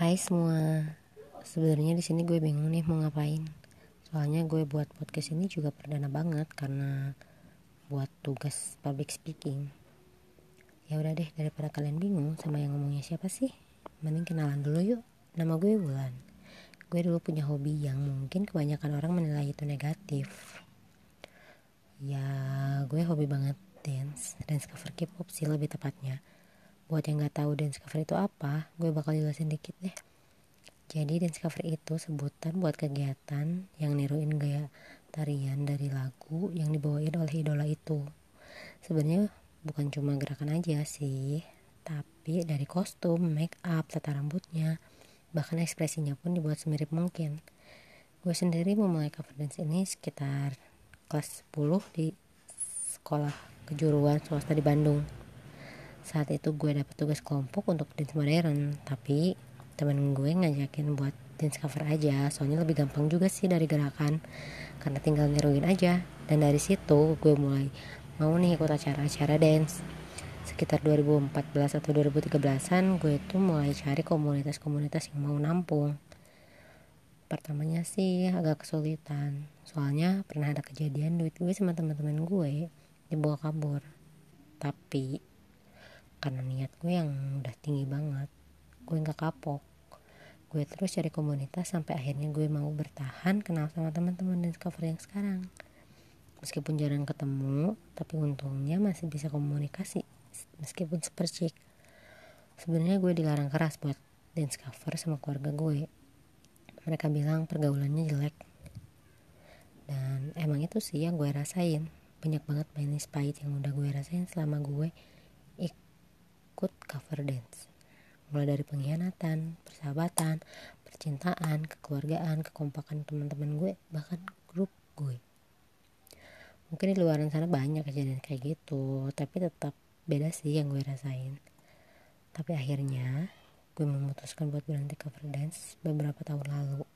Hai semua. Sebenarnya di sini gue bingung nih mau ngapain. Soalnya gue buat podcast ini juga perdana banget karena buat tugas public speaking. Ya udah deh daripada kalian bingung sama yang ngomongnya siapa sih? Mending kenalan dulu yuk. Nama gue Wulan. Gue dulu punya hobi yang mungkin kebanyakan orang menilai itu negatif. Ya, gue hobi banget dance, dance cover K-pop sih lebih tepatnya Buat yang gak tahu dance cover itu apa, gue bakal jelasin dikit deh. Jadi dance cover itu sebutan buat kegiatan yang niruin gaya tarian dari lagu yang dibawain oleh idola itu. Sebenarnya bukan cuma gerakan aja sih, tapi dari kostum, make up, tata rambutnya, bahkan ekspresinya pun dibuat semirip mungkin. Gue sendiri memulai cover dance ini sekitar kelas 10 di sekolah kejuruan swasta di Bandung saat itu gue dapet tugas kelompok untuk dance modern tapi temen gue ngajakin buat dance cover aja. Soalnya lebih gampang juga sih dari gerakan karena tinggal niruin aja. Dan dari situ gue mulai mau nih ikut acara-acara dance. Sekitar 2014 atau 2013an gue tuh mulai cari komunitas-komunitas yang mau nampung. Pertamanya sih agak kesulitan soalnya pernah ada kejadian duit gue sama teman-teman gue dibawa kabur. Tapi karena niat gue yang udah tinggi banget. Gue nggak kapok. Gue terus cari komunitas sampai akhirnya gue mau bertahan kenal sama teman-teman dan cover yang sekarang. Meskipun jarang ketemu tapi untungnya masih bisa komunikasi meskipun sepercik. Sebenarnya gue dilarang keras buat dance cover sama keluarga gue. Mereka bilang pergaulannya jelek. Dan emang itu sih yang gue rasain. Banyak banget manis pahit yang udah gue rasain selama gue ikut cover dance mulai dari pengkhianatan, persahabatan, percintaan, kekeluargaan, kekompakan teman-teman gue, bahkan grup gue. Mungkin di luar sana banyak kejadian kayak gitu, tapi tetap beda sih yang gue rasain. Tapi akhirnya gue memutuskan buat berhenti cover dance beberapa tahun lalu.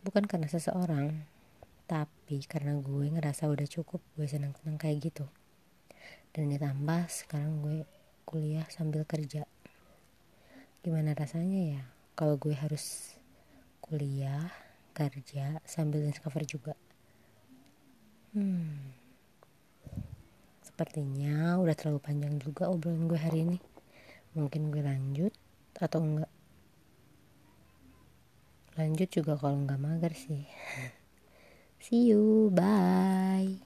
Bukan karena seseorang, tapi karena gue ngerasa udah cukup gue senang-senang kayak gitu. Dan ditambah sekarang gue kuliah sambil kerja. Gimana rasanya ya? Kalau gue harus kuliah kerja sambil discover juga. Hmm. Sepertinya udah terlalu panjang juga obrolan gue hari ini. Mungkin gue lanjut atau enggak? Lanjut juga kalau enggak mager sih. See you bye